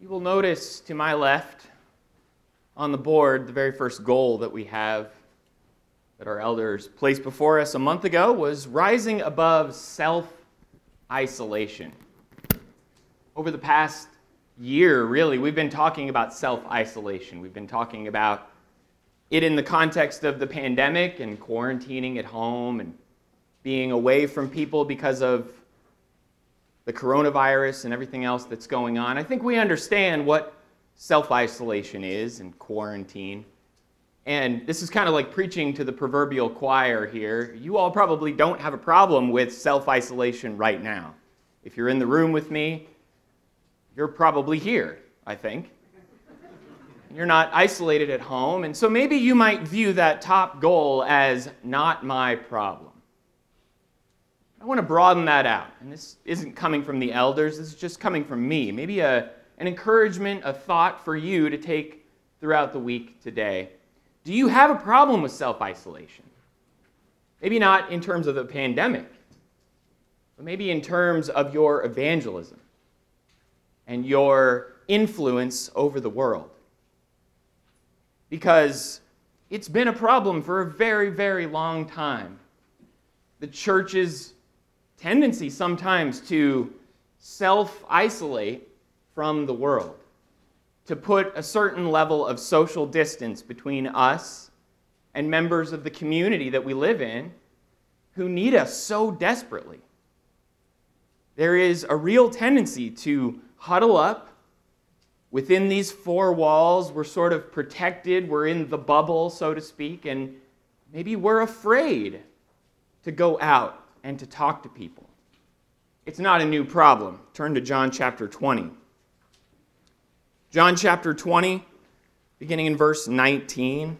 You will notice to my left on the board the very first goal that we have that our elders placed before us a month ago was rising above self isolation. Over the past year, really, we've been talking about self isolation. We've been talking about it in the context of the pandemic and quarantining at home and being away from people because of the coronavirus and everything else that's going on. I think we understand what self isolation is and quarantine. And this is kind of like preaching to the proverbial choir here. You all probably don't have a problem with self isolation right now. If you're in the room with me, you're probably here, I think. You're not isolated at home, and so maybe you might view that top goal as not my problem. I want to broaden that out. And this isn't coming from the elders, this is just coming from me. Maybe a, an encouragement, a thought for you to take throughout the week today. Do you have a problem with self isolation? Maybe not in terms of the pandemic, but maybe in terms of your evangelism and your influence over the world. Because it's been a problem for a very, very long time. The church's tendency sometimes to self isolate from the world, to put a certain level of social distance between us and members of the community that we live in who need us so desperately. There is a real tendency to huddle up within these four walls. We're sort of protected, we're in the bubble, so to speak, and maybe we're afraid to go out and to talk to people. It's not a new problem. Turn to John chapter 20. John chapter 20, beginning in verse 19.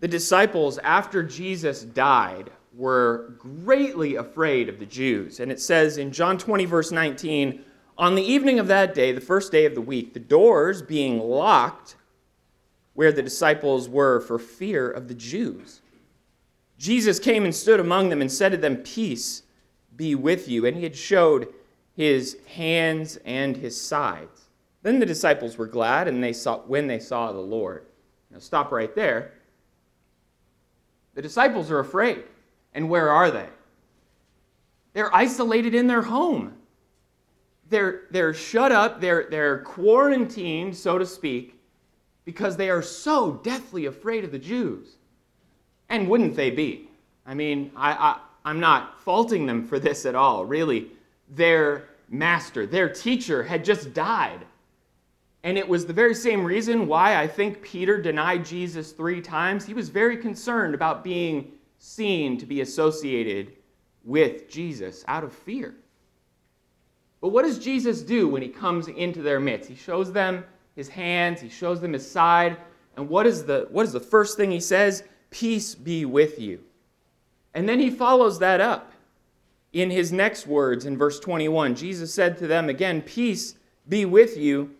The disciples, after Jesus died, were greatly afraid of the Jews. And it says in John 20, verse 19, on the evening of that day, the first day of the week, the doors being locked, where the disciples were for fear of the Jews. Jesus came and stood among them and said to them, Peace be with you. And he had showed his hands and his sides. Then the disciples were glad and they saw, when they saw the Lord. Now, stop right there. The disciples are afraid. And where are they? They're isolated in their home. They're, they're shut up, they're, they're quarantined, so to speak, because they are so deathly afraid of the Jews. And wouldn't they be? I mean, I, I, I'm not faulting them for this at all. Really, their master, their teacher, had just died. And it was the very same reason why I think Peter denied Jesus three times. He was very concerned about being seen to be associated with Jesus out of fear. But what does Jesus do when he comes into their midst? He shows them his hands, he shows them his side. And what is the, what is the first thing he says? Peace be with you. And then he follows that up in his next words in verse 21. Jesus said to them again, Peace be with you.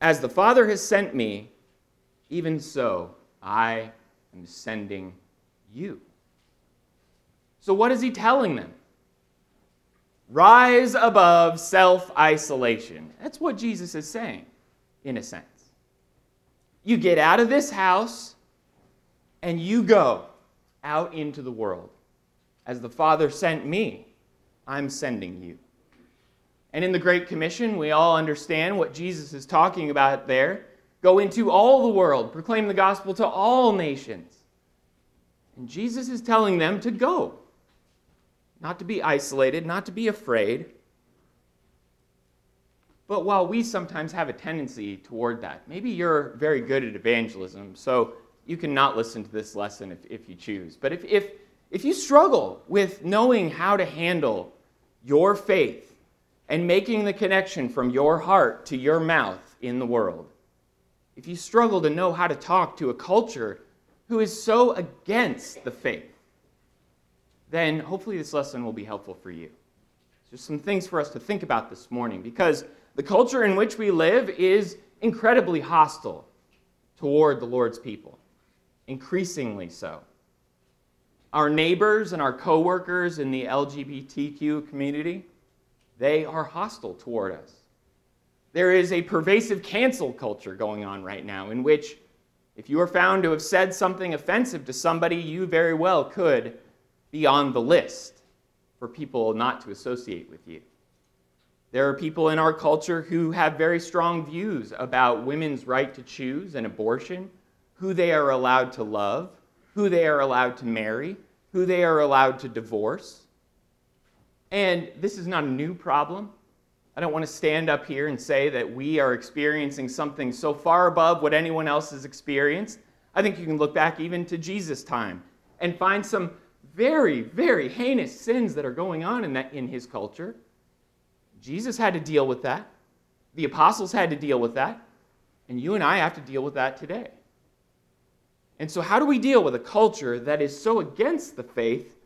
As the Father has sent me, even so I am sending you. So, what is he telling them? Rise above self isolation. That's what Jesus is saying in a sense. You get out of this house and you go out into the world. As the Father sent me, I'm sending you. And in the Great Commission, we all understand what Jesus is talking about there. Go into all the world, proclaim the gospel to all nations. And Jesus is telling them to go, not to be isolated, not to be afraid, but while we sometimes have a tendency toward that, maybe you're very good at evangelism, so you can not listen to this lesson if, if you choose. But if, if, if you struggle with knowing how to handle your faith and making the connection from your heart to your mouth in the world, if you struggle to know how to talk to a culture who is so against the faith, then hopefully this lesson will be helpful for you. There's some things for us to think about this morning because the culture in which we live is incredibly hostile toward the Lord's people, increasingly so. Our neighbors and our coworkers in the LGBTQ community, they are hostile toward us. There is a pervasive cancel culture going on right now in which, if you are found to have said something offensive to somebody, you very well could be on the list for people not to associate with you. There are people in our culture who have very strong views about women's right to choose and abortion, who they are allowed to love, who they are allowed to marry, who they are allowed to divorce. And this is not a new problem. I don't want to stand up here and say that we are experiencing something so far above what anyone else has experienced. I think you can look back even to Jesus' time and find some very, very heinous sins that are going on in, that, in his culture. Jesus had to deal with that. The apostles had to deal with that. And you and I have to deal with that today. And so, how do we deal with a culture that is so against the faith?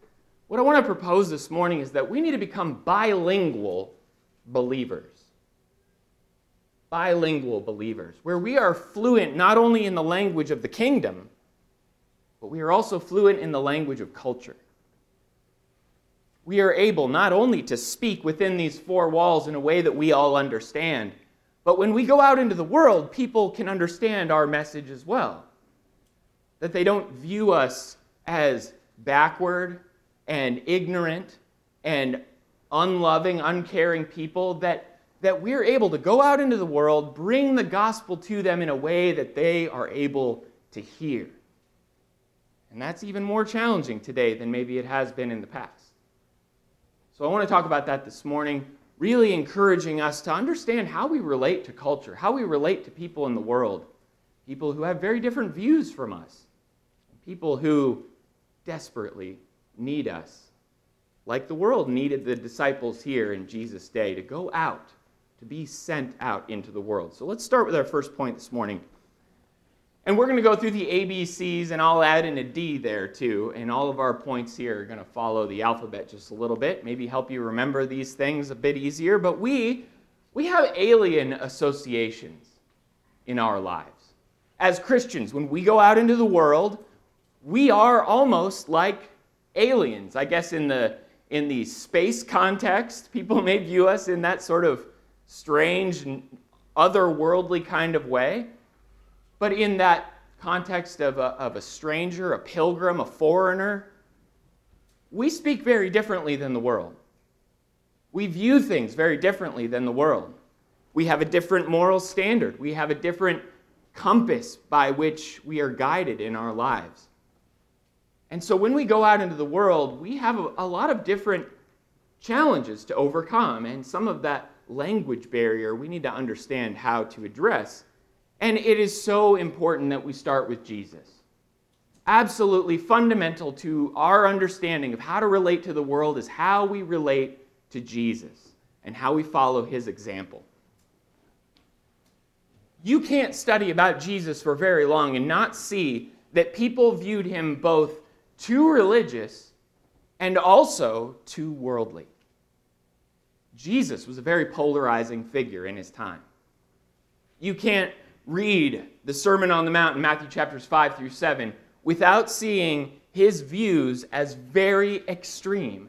What I want to propose this morning is that we need to become bilingual believers. Bilingual believers, where we are fluent not only in the language of the kingdom, but we are also fluent in the language of culture we are able not only to speak within these four walls in a way that we all understand, but when we go out into the world, people can understand our message as well. That they don't view us as backward and ignorant and unloving, uncaring people, that, that we're able to go out into the world, bring the gospel to them in a way that they are able to hear. And that's even more challenging today than maybe it has been in the past. So I want to talk about that this morning, really encouraging us to understand how we relate to culture, how we relate to people in the world, people who have very different views from us, people who desperately need us, like the world needed the disciples here in Jesus' day to go out, to be sent out into the world. So let's start with our first point this morning. And we're going to go through the ABCs, and I'll add in a D there too. And all of our points here are going to follow the alphabet just a little bit, maybe help you remember these things a bit easier. But we, we have alien associations in our lives. As Christians, when we go out into the world, we are almost like aliens. I guess in the, in the space context, people may view us in that sort of strange, otherworldly kind of way. But in that context of a, of a stranger, a pilgrim, a foreigner, we speak very differently than the world. We view things very differently than the world. We have a different moral standard. We have a different compass by which we are guided in our lives. And so when we go out into the world, we have a, a lot of different challenges to overcome. And some of that language barrier we need to understand how to address and it is so important that we start with Jesus. Absolutely fundamental to our understanding of how to relate to the world is how we relate to Jesus and how we follow his example. You can't study about Jesus for very long and not see that people viewed him both too religious and also too worldly. Jesus was a very polarizing figure in his time. You can't read the Sermon on the Mount in Matthew chapters 5 through 7 without seeing his views as very extreme.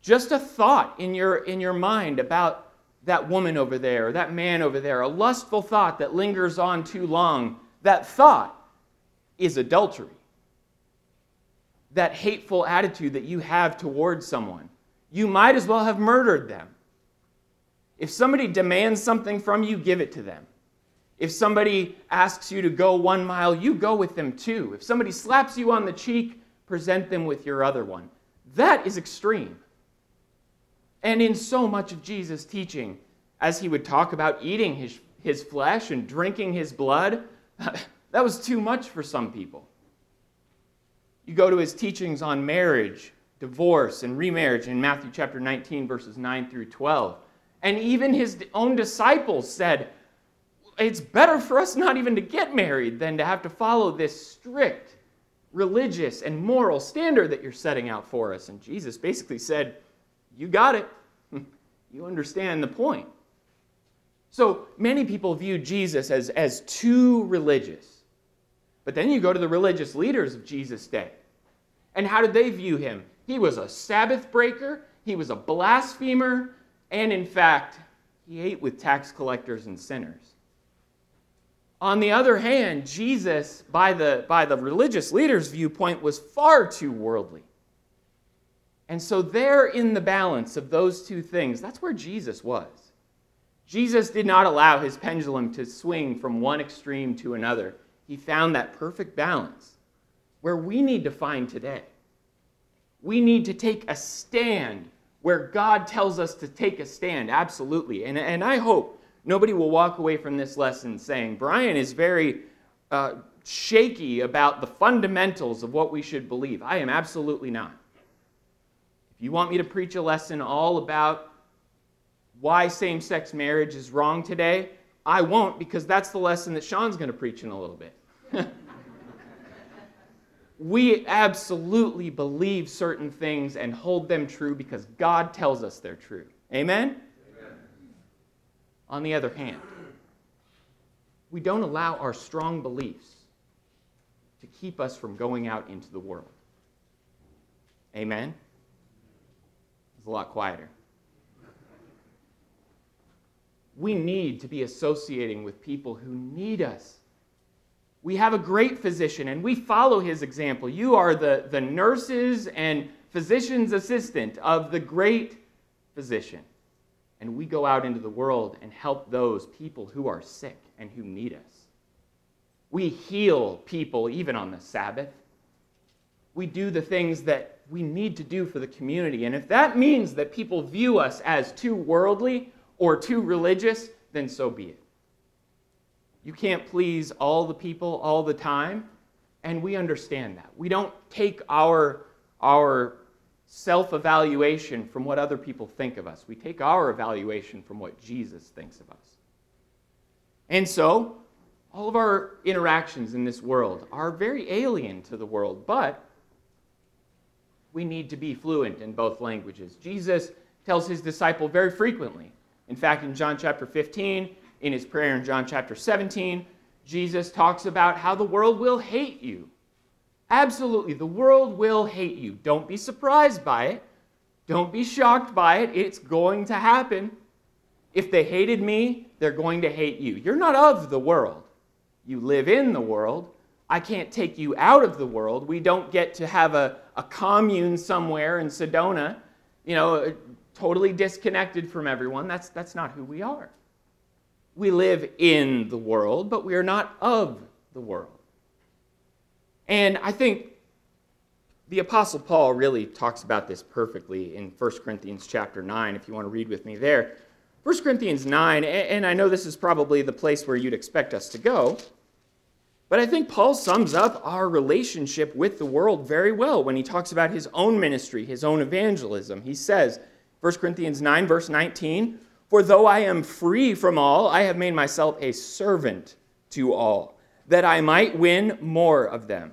Just a thought in your, in your mind about that woman over there, that man over there, a lustful thought that lingers on too long, that thought is adultery. That hateful attitude that you have towards someone. You might as well have murdered them. If somebody demands something from you, give it to them. If somebody asks you to go one mile, you go with them too. If somebody slaps you on the cheek, present them with your other one. That is extreme. And in so much of Jesus' teaching, as he would talk about eating his, his flesh and drinking his blood, that was too much for some people. You go to his teachings on marriage, divorce, and remarriage in Matthew chapter 19, verses 9 through 12. And even his own disciples said, it's better for us not even to get married than to have to follow this strict religious and moral standard that you're setting out for us. And Jesus basically said, You got it. you understand the point. So many people view Jesus as, as too religious. But then you go to the religious leaders of Jesus' day. And how did they view him? He was a Sabbath breaker, he was a blasphemer, And in fact, he ate with tax collectors and sinners. On the other hand, Jesus, by the, by the religious leaders' viewpoint, was far too worldly. And so, there in the balance of those two things, that's where Jesus was. Jesus did not allow his pendulum to swing from one extreme to another. He found that perfect balance where we need to find today. We need to take a stand where God tells us to take a stand, absolutely. And, and I hope nobody will walk away from this lesson saying, Brian is very uh, shaky about the fundamentals of what we should believe. I am absolutely not. If you want me to preach a lesson all about why same sex marriage is wrong today, I won't because that's the lesson that Sean's going to preach in a little bit. we absolutely believe certain things and hold them true because God tells us they're true. Amen? Amen? On the other hand, we don't allow our strong beliefs to keep us from going out into the world. Amen? It's a lot quieter. We need to be associating with people who need us we have a great physician and we follow his example. You are the, the nurses and physician's assistant of the great physician. And we go out into the world and help those people who are sick and who need us. We heal people even on the Sabbath. We do the things that we need to do for the community. And if that means that people view us as too worldly or too religious, then so be it. You can't please all the people all the time, and we understand that. We don't take our, our self evaluation from what other people think of us, we take our evaluation from what Jesus thinks of us. And so, all of our interactions in this world are very alien to the world, but we need to be fluent in both languages. Jesus tells his disciple very frequently. In fact, in John chapter 15, in his prayer in John chapter 17, Jesus talks about how the world will hate you. Absolutely, the world will hate you. Don't be surprised by it. Don't be shocked by it. It's going to happen. If they hated me, they're going to hate you. You're not of the world. You live in the world. I can't take you out of the world. We don't get to have a, a commune somewhere in Sedona, you know, uh, totally disconnected from everyone. That's, that's not who we are. We live in the world, but we are not of the world. And I think the apostle Paul really talks about this perfectly in 1 Corinthians chapter 9 if you want to read with me there. 1 Corinthians 9, and I know this is probably the place where you'd expect us to go, but I think Paul sums up our relationship with the world very well when he talks about his own ministry, his own evangelism. He says, 1 Corinthians 9, verse 19, for though I am free from all, I have made myself a servant to all, that I might win more of them.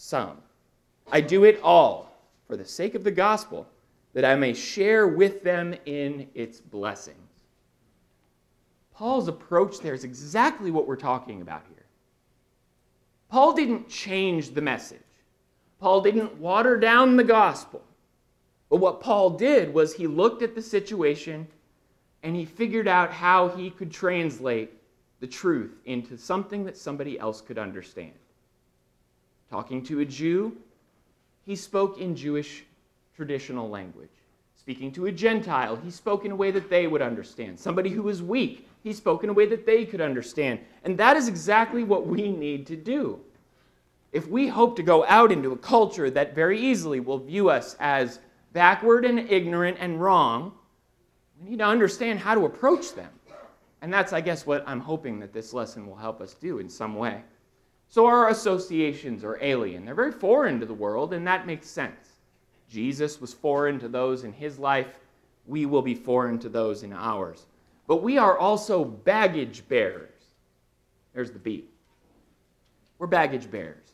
some. I do it all for the sake of the gospel, that I may share with them in its blessings. Paul's approach there is exactly what we're talking about here. Paul didn't change the message, Paul didn't water down the gospel. But what Paul did was he looked at the situation and he figured out how he could translate the truth into something that somebody else could understand. Talking to a Jew, he spoke in Jewish traditional language. Speaking to a Gentile, he spoke in a way that they would understand. Somebody who was weak, he spoke in a way that they could understand. And that is exactly what we need to do. If we hope to go out into a culture that very easily will view us as backward and ignorant and wrong, we need to understand how to approach them. And that's, I guess, what I'm hoping that this lesson will help us do in some way. So, our associations are alien. They're very foreign to the world, and that makes sense. Jesus was foreign to those in his life. we will be foreign to those in ours. But we are also baggage bearers. There's the beat. We're baggage bearers.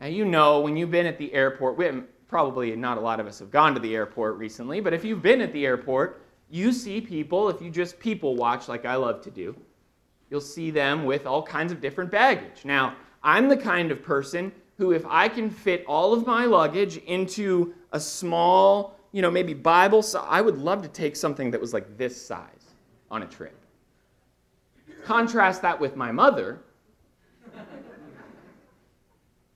Now, you know, when you've been at the airport, we probably not a lot of us have gone to the airport recently, but if you've been at the airport, you see people, if you just people watch like I love to do, you'll see them with all kinds of different baggage. Now, I'm the kind of person who, if I can fit all of my luggage into a small, you know, maybe Bible, so I would love to take something that was like this size on a trip. Contrast that with my mother.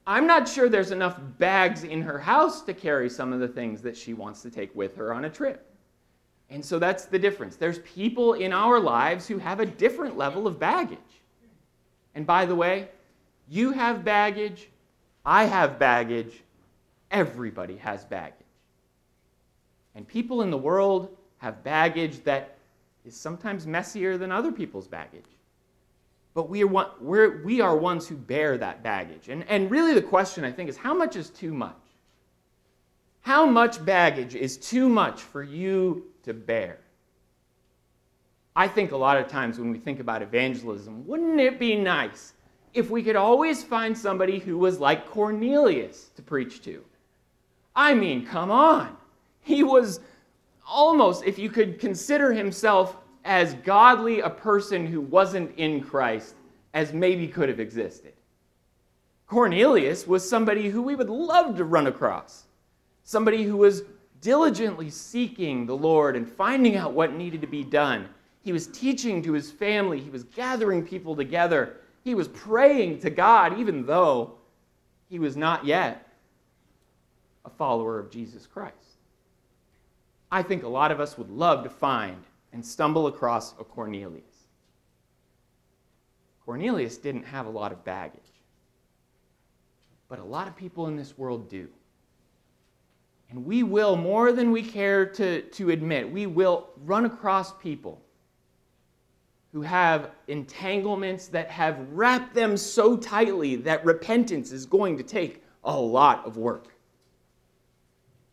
I'm not sure there's enough bags in her house to carry some of the things that she wants to take with her on a trip. And so that's the difference. There's people in our lives who have a different level of baggage. And by the way, you have baggage, I have baggage, everybody has baggage. And people in the world have baggage that is sometimes messier than other people's baggage. But we are, one, we're, we are ones who bear that baggage. And, and really, the question, I think, is how much is too much? How much baggage is too much for you to bear. I think a lot of times when we think about evangelism, wouldn't it be nice if we could always find somebody who was like Cornelius to preach to? I mean, come on. He was almost, if you could consider himself as godly a person who wasn't in Christ as maybe could have existed. Cornelius was somebody who we would love to run across, somebody who was diligently seeking the Lord and finding out what needed to be done. He was teaching to his family, he was gathering people together, he was praying to God, even though he was not yet a follower of Jesus Christ. I think a lot of us would love to find and stumble across a Cornelius. Cornelius didn't have a lot of baggage, but a lot of people in this world do. And we will, more than we care to, to admit, we will run across people who have entanglements that have wrapped them so tightly that repentance is going to take a lot of work.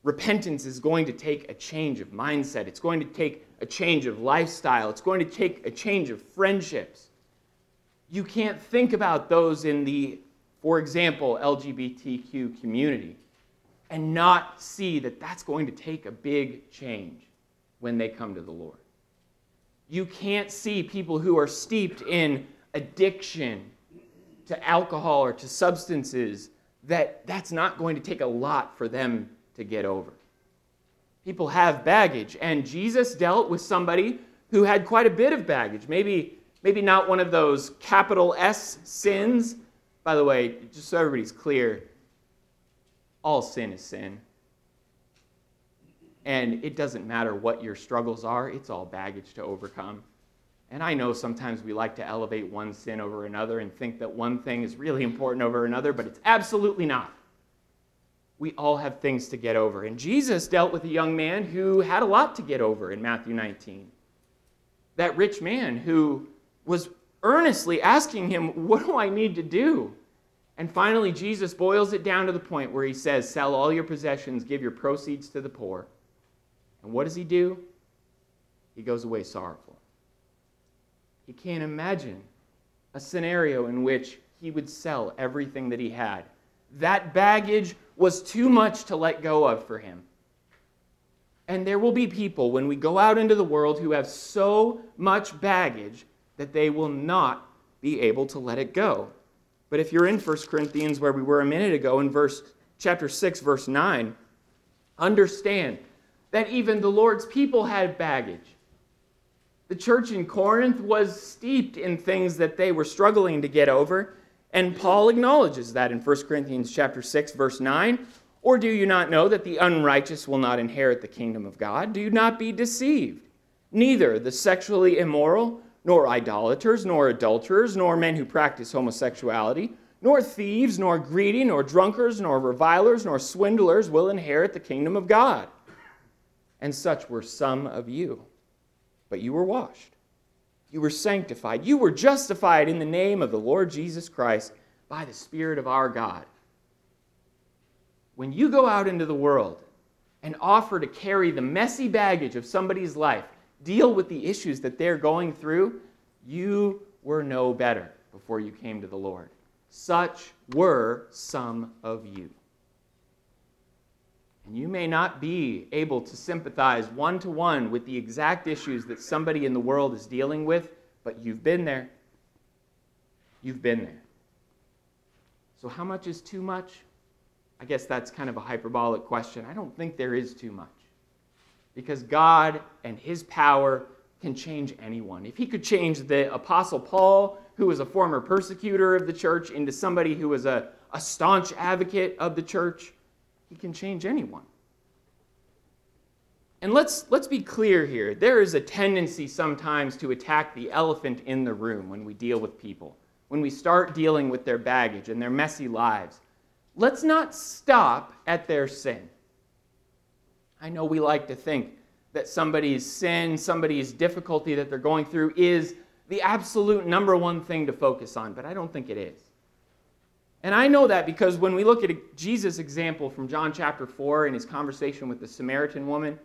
Repentance is going to take a change of mindset. It's going to take a change of lifestyle. It's going to take a change of friendships. You can't think about those in the, for example, LGBTQ community and not see that that's going to take a big change when they come to the Lord. You can't see people who are steeped in addiction to alcohol or to substances that that's not going to take a lot for them to get over. People have baggage, and Jesus dealt with somebody who had quite a bit of baggage. Maybe, maybe not one of those capital S sins. By the way, just so everybody's clear, all sin is sin. And it doesn't matter what your struggles are, it's all baggage to overcome. And I know sometimes we like to elevate one sin over another and think that one thing is really important over another, but it's absolutely not. We all have things to get over. And Jesus dealt with a young man who had a lot to get over in Matthew 19. That rich man who was earnestly asking him, What do I need to do? And finally, Jesus boils it down to the point where he says, Sell all your possessions, give your proceeds to the poor. And what does he do? He goes away sorrowful. He can't imagine a scenario in which he would sell everything that he had. That baggage was too much to let go of for him. And there will be people when we go out into the world who have so much baggage that they will not be able to let it go. But if you're in 1 Corinthians where we were a minute ago in verse chapter 6 verse 9, understand that even the Lord's people had baggage. The church in Corinth was steeped in things that they were struggling to get over, and Paul acknowledges that in 1 Corinthians chapter 6 verse 9. Or do you not know that the unrighteous will not inherit the kingdom of God? Do you not be deceived. Neither the sexually immoral, nor idolaters, nor adulterers, nor men who practice homosexuality, nor thieves, nor greedy, nor drunkards, nor revilers, nor swindlers will inherit the kingdom of God. And such were some of you. But you were washed, you were sanctified, you were justified in the name of the Lord Jesus Christ by the Spirit of our God. When you go out into the world, and offer to carry the messy baggage of somebody's life, deal with the issues that they're going through, you were no better before you came to the Lord. Such were some of you. And you may not be able to sympathize one to one with the exact issues that somebody in the world is dealing with, but you've been there. You've been there. So, how much is too much? I guess that's kind of a hyperbolic question. I don't think there is too much. Because God and His power can change anyone. If He could change the Apostle Paul, who was a former persecutor of the church, into somebody who was a, a staunch advocate of the church, He can change anyone. And let's, let's be clear here. There is a tendency sometimes to attack the elephant in the room when we deal with people, when we start dealing with their baggage and their messy lives let's not stop at their sin. I know we like to think that somebody's sin, somebody's difficulty that they're going through is the absolute number one thing to focus on, but I don't think it is. And I know that because when we look at Jesus' example from John chapter 4 in his conversation with the Samaritan woman,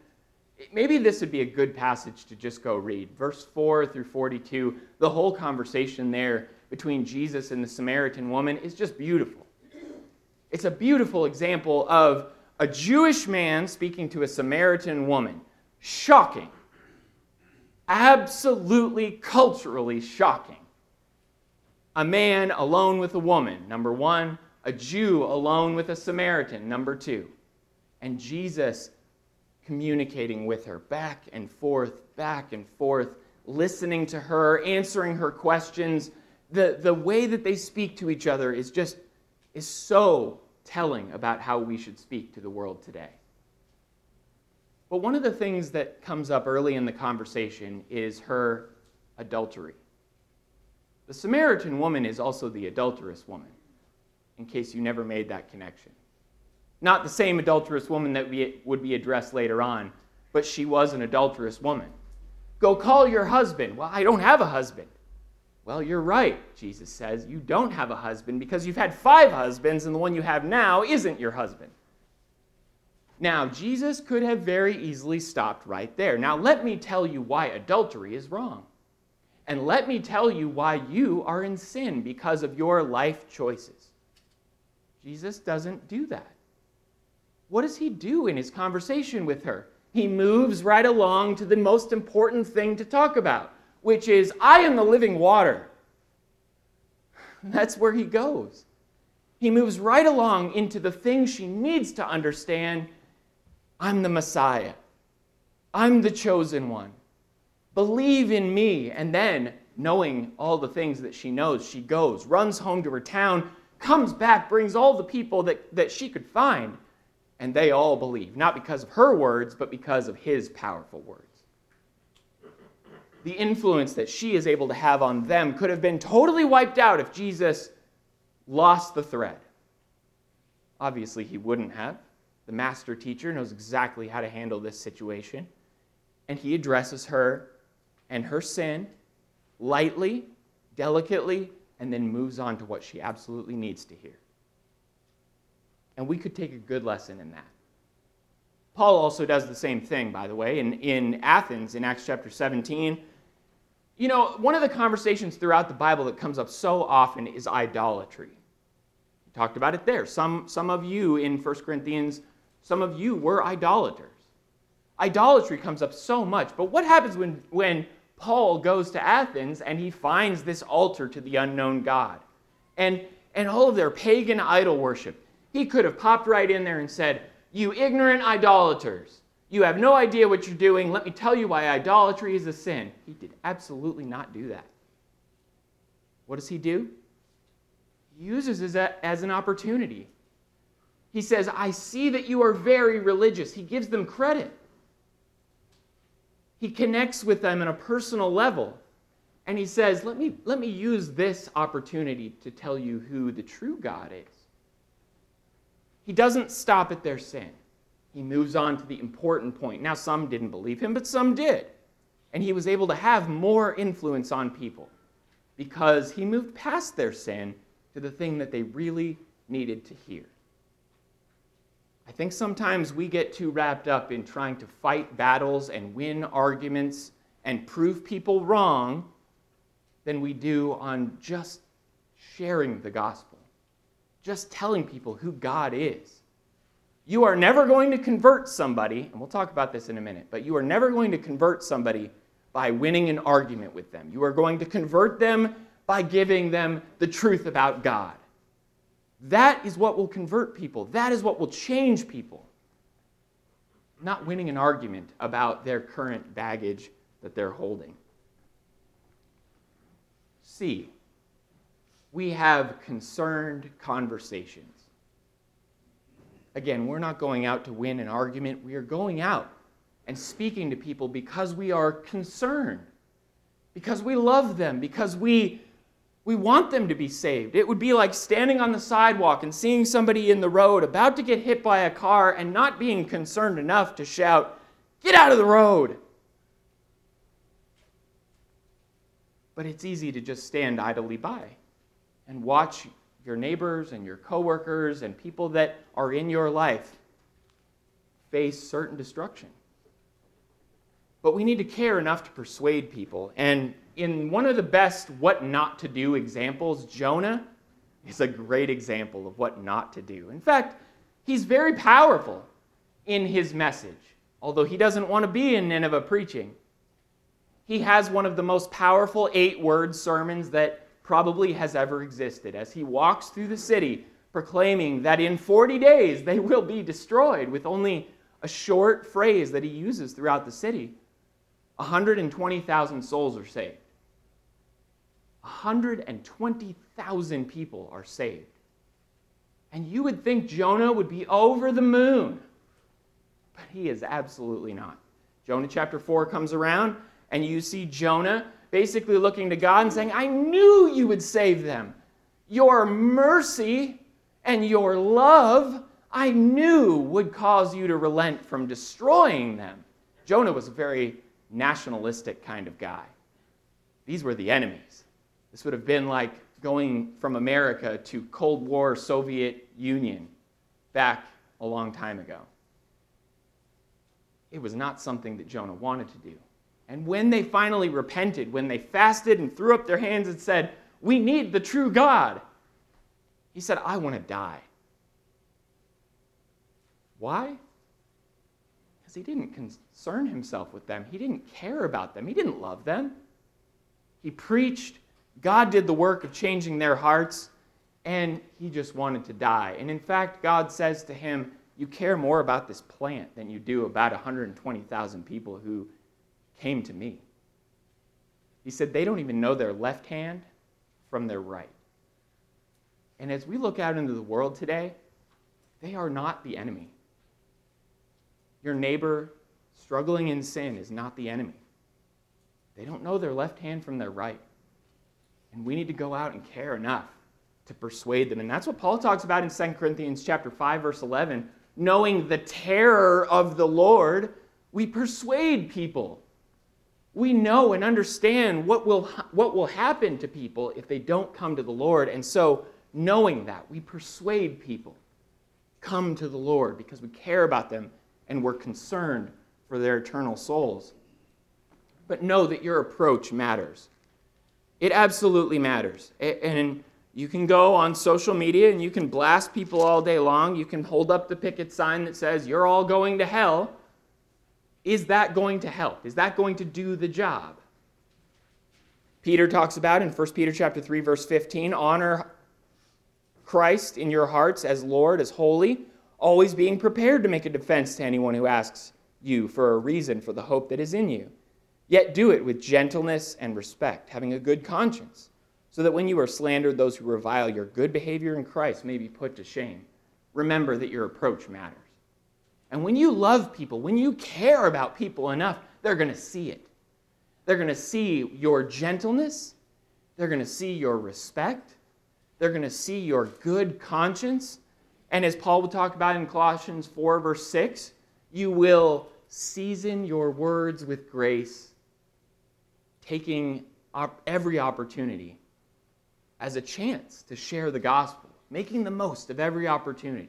maybe this would be a good passage to just go read. Verse 4 through 42, the whole conversation there between Jesus and the Samaritan woman is just beautiful. It's a beautiful example of a Jewish man speaking to a Samaritan woman. Shocking. Absolutely culturally shocking. A man alone with a woman, number one. A Jew alone with a Samaritan, number two. And Jesus communicating with her back and forth, back and forth, listening to her, answering her questions. The, the way that they speak to each other is just is so telling about how we should speak to the world today. But one of the things that comes up early in the conversation is her adultery. The Samaritan woman is also the adulterous woman, in case you never made that connection. Not the same adulterous woman that we, would be addressed later on, but she was an adulterous woman. Go call your husband. Well, I don't have a husband. Well, you're right, Jesus says. You don't have a husband because you've had five husbands, and the one you have now isn't your husband. Now, Jesus could have very easily stopped right there. Now, let me tell you why adultery is wrong. And let me tell you why you are in sin because of your life choices. Jesus doesn't do that. What does he do in his conversation with her? He moves right along to the most important thing to talk about which is, I am the living water. That's where he goes. He moves right along into the thing she needs to understand I'm the Messiah, I'm the chosen one. Believe in me. And then, knowing all the things that she knows, she goes, runs home to her town, comes back, brings all the people that, that she could find, and they all believe, not because of her words, but because of his powerful words the influence that she is able to have on them could have been totally wiped out if Jesus lost the thread. Obviously, he wouldn't have. The master teacher knows exactly how to handle this situation. And he addresses her and her sin lightly, delicately, and then moves on to what she absolutely needs to hear. And we could take a good lesson in that. Paul also does the same thing, by the way. In, in Athens, in Acts chapter 17, you know, one of the conversations throughout the Bible that comes up so often is idolatry. We talked about it there. Some, some of you in 1 Corinthians, some of you were idolaters. Idolatry comes up so much. But what happens when, when Paul goes to Athens and he finds this altar to the unknown God? And, and all of their pagan idol worship. He could have popped right in there and said, You ignorant idolaters. You have no idea what you're doing. Let me tell you why idolatry is a sin. He did absolutely not do that. What does he do? He uses it as an opportunity. He says, I see that you are very religious. He gives them credit. He connects with them on a personal level. And he says, let me, let me use this opportunity to tell you who the true God is. He doesn't stop at their sin he moves on to the important point. Now, some didn't believe him, but some did. And he was able to have more influence on people because he moved past their sin to the thing that they really needed to hear. I think sometimes we get too wrapped up in trying to fight battles and win arguments and prove people wrong than we do on just sharing the gospel, just telling people who God is. You are never going to convert somebody, and we'll talk about this in a minute, but you are never going to convert somebody by winning an argument with them. You are going to convert them by giving them the truth about God. That is what will convert people. That is what will change people. Not winning an argument about their current baggage that they're holding. C. We have concerned conversations. Again, we're not going out to win an argument. We are going out and speaking to people because we are concerned, because we love them, because we we want them to be saved. It would be like standing on the sidewalk and seeing somebody in the road about to get hit by a car and not being concerned enough to shout, Get out of the road! But it's easy to just stand idly by and watch your neighbors and your coworkers and people that are in your life face certain destruction. But we need to care enough to persuade people. And in one of the best what not to do examples, Jonah is a great example of what not to do. In fact, he's very powerful in his message, although he doesn't want to be in Nineveh preaching. He has one of the most powerful eight word sermons that probably has ever existed as he walks through the city proclaiming that in 40 days they will be destroyed with only a short phrase that he uses throughout the city. 120,000 souls are saved. 120,000 people are saved. And you would think Jonah would be over the moon, but he is absolutely not. Jonah chapter 4 comes around, and you see Jonah basically looking to God and saying, I knew you would save them. Your mercy and your love, I knew would cause you to relent from destroying them. Jonah was a very nationalistic kind of guy. These were the enemies. This would have been like going from America to Cold War Soviet Union back a long time ago. It was not something that Jonah wanted to do. And when they finally repented, when they fasted and threw up their hands and said, We need the true God, he said, I want to die. Why? Because he didn't concern himself with them. He didn't care about them. He didn't love them. He preached God did the work of changing their hearts, and he just wanted to die. And in fact, God says to him, You care more about this plant than you do about 120,000 people who came to me. He said, They don't even know their left hand from their right. And as we look out into the world today, they are not the enemy. Your neighbor struggling in sin is not the enemy. They don't know their left hand from their right. And we need to go out and care enough to persuade them. And that's what Paul talks about in 2 Corinthians chapter 5 verse 11, knowing the terror of the Lord, we persuade people. We know and understand what will what will happen to people if they don't come to the Lord. And so, knowing that, we persuade people come to the Lord because we care about them and we're concerned for their eternal souls. But know that your approach matters. It absolutely matters. And you can go on social media and you can blast people all day long. You can hold up the picket sign that says, You're all going to hell. Is that going to help? Is that going to do the job? Peter talks about in 1 Peter chapter 3 verse 15, honor Christ in your hearts as Lord, as holy, always being prepared to make a defense to anyone who asks you for a reason for the hope that is in you. Yet do it with gentleness and respect, having a good conscience, so that when you are slandered, those who revile your good behavior in Christ may be put to shame. Remember that your approach matters. And when you love people, when you care about people enough, they're going to see it. They're going to see your gentleness, they're going to see your respect, they're going to see your good conscience. And as Paul will talk about in Colossians 4, verse 6, you will season your words with grace taking op- every opportunity as a chance to share the gospel, making the most of every opportunity.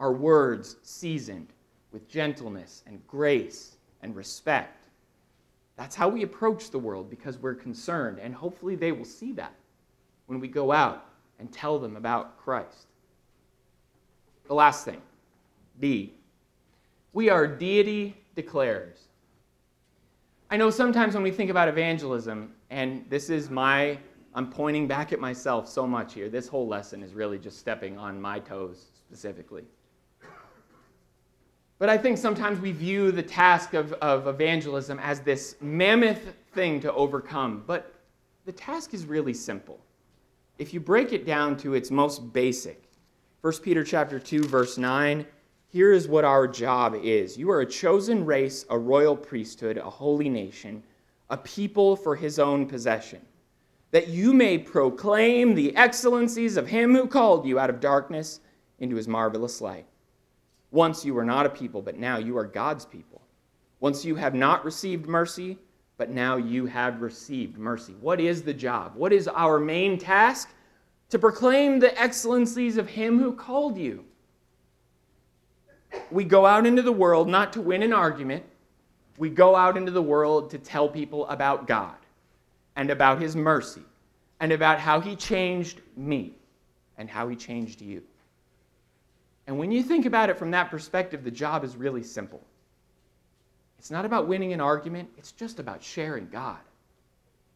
Our words seasoned with gentleness and grace and respect. That's how we approach the world because we're concerned, and hopefully they will see that when we go out and tell them about Christ. The last thing, D, we are deity declares. I know sometimes when we think about evangelism, and this is my, I'm pointing back at myself so much here. This whole lesson is really just stepping on my toes specifically. But I think sometimes we view the task of, of evangelism as this mammoth thing to overcome. But the task is really simple. If you break it down to its most basic, 1 Peter chapter 2, verse 9, here is what our job is. You are a chosen race, a royal priesthood, a holy nation, a people for his own possession, that you may proclaim the excellencies of him who called you out of darkness into his marvelous light. Once you were not a people, but now you are God's people. Once you have not received mercy, but now you have received mercy. What is the job? What is our main task? To proclaim the excellencies of Him who called you. We go out into the world not to win an argument, we go out into the world to tell people about God and about His mercy and about how He changed me and how He changed you. And when you think about it from that perspective, the job is really simple. It's not about winning an argument, it's just about sharing God.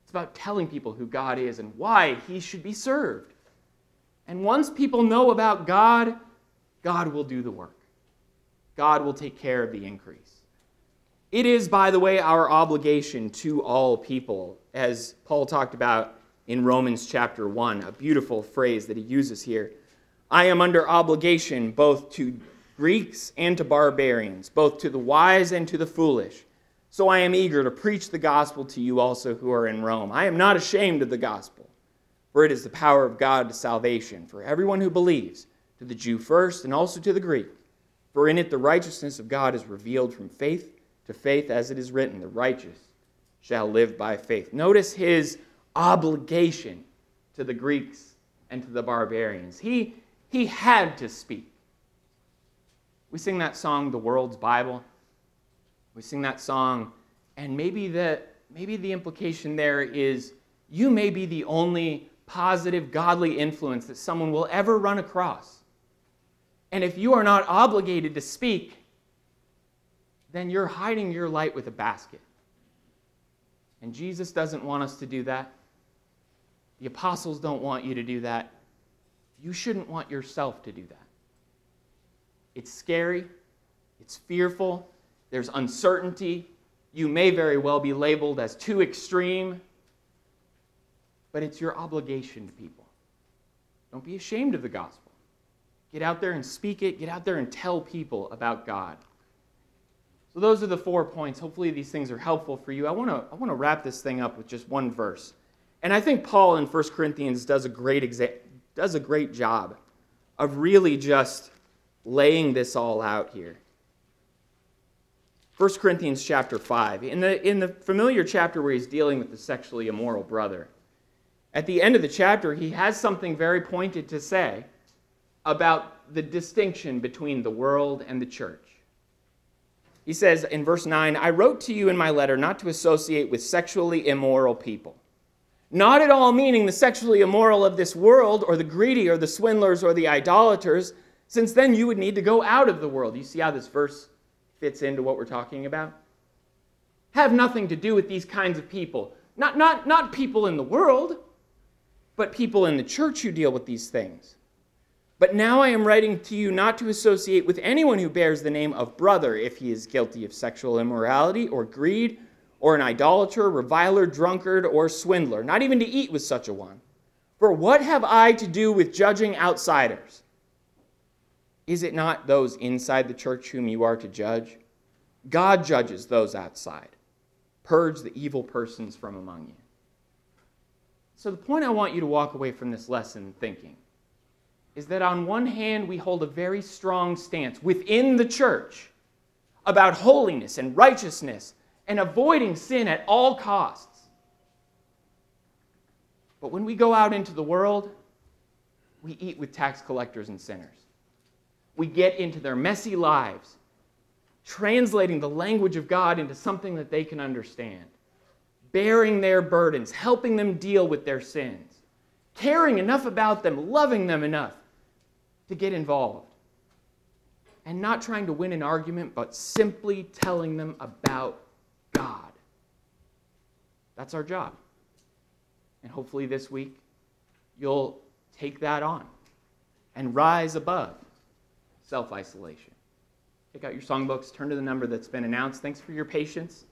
It's about telling people who God is and why he should be served. And once people know about God, God will do the work. God will take care of the increase. It is, by the way, our obligation to all people, as Paul talked about in Romans chapter 1, a beautiful phrase that he uses here. I am under obligation both to Greeks and to barbarians, both to the wise and to the foolish. So I am eager to preach the gospel to you also who are in Rome. I am not ashamed of the gospel, for it is the power of God to salvation for everyone who believes, to the Jew first and also to the Greek. For in it the righteousness of God is revealed from faith to faith, as it is written, the righteous shall live by faith. Notice his obligation to the Greeks and to the barbarians. He he had to speak. We sing that song, The World's Bible. We sing that song, and maybe the, maybe the implication there is you may be the only positive, godly influence that someone will ever run across. And if you are not obligated to speak, then you're hiding your light with a basket. And Jesus doesn't want us to do that. The apostles don't want you to do that you shouldn't want yourself to do that. It's scary, it's fearful, there's uncertainty. You may very well be labeled as too extreme, but it's your obligation to people. Don't be ashamed of the gospel. Get out there and speak it, get out there and tell people about God. So, those are the four points. Hopefully, these things are helpful for you. I want to I want to wrap this thing up with just one verse. And I think Paul in 1 Corinthians does a great exa- does a great job of really just laying this all out here. 1 Corinthians chapter 5, in the, in the familiar chapter where he's dealing with the sexually immoral brother, at the end of the chapter, he has something very pointed to say about the distinction between the world and the church. He says in verse 9, I wrote to you in my letter not to associate with sexually immoral people not at all meaning the sexually immoral of this world, or the greedy, or the swindlers, or the idolaters, since then you would need to go out of the world. You see how this verse fits into what we're talking about? Have nothing to do with these kinds of people. Not, not, not people in the world, but people in the church who deal with these things. But now I am writing to you not to associate with anyone who bears the name of brother if he is guilty of sexual immorality or greed or an idolater, reviler, drunkard, or swindler, not even to eat with such a one. For what have I to do with judging outsiders? Is it not those inside the church whom you are to judge? God judges those outside. Purge the evil persons from among you. So, the point I want you to walk away from this lesson thinking is that on one hand, we hold a very strong stance within the church about holiness and righteousness and avoiding sin at all costs. But when we go out into the world, we eat with tax collectors and sinners. we get into their messy lives, translating the language of God into something that they can understand, bearing their burdens, helping them deal with their sins, caring enough about them, loving them enough to get involved. And not trying to win an argument, but simply telling them about. That's our job. And hopefully this week, you'll take that on and rise above self isolation. Take out your songbooks, turn to the number that's been announced. Thanks for your patience.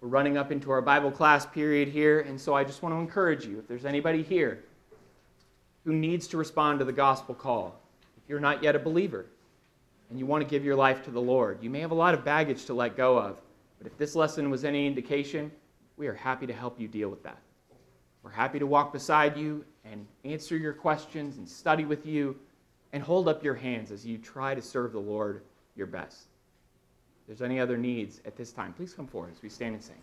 We're running up into our Bible class period here, and so I just want to encourage you if there's anybody here who needs to respond to the gospel call, if you're not yet a believer and you want to give your life to the Lord, you may have a lot of baggage to let go of, but if this lesson was any indication, we are happy to help you deal with that. We're happy to walk beside you and answer your questions and study with you and hold up your hands as you try to serve the Lord your best. If there's any other needs at this time, please come forward as we stand and sing.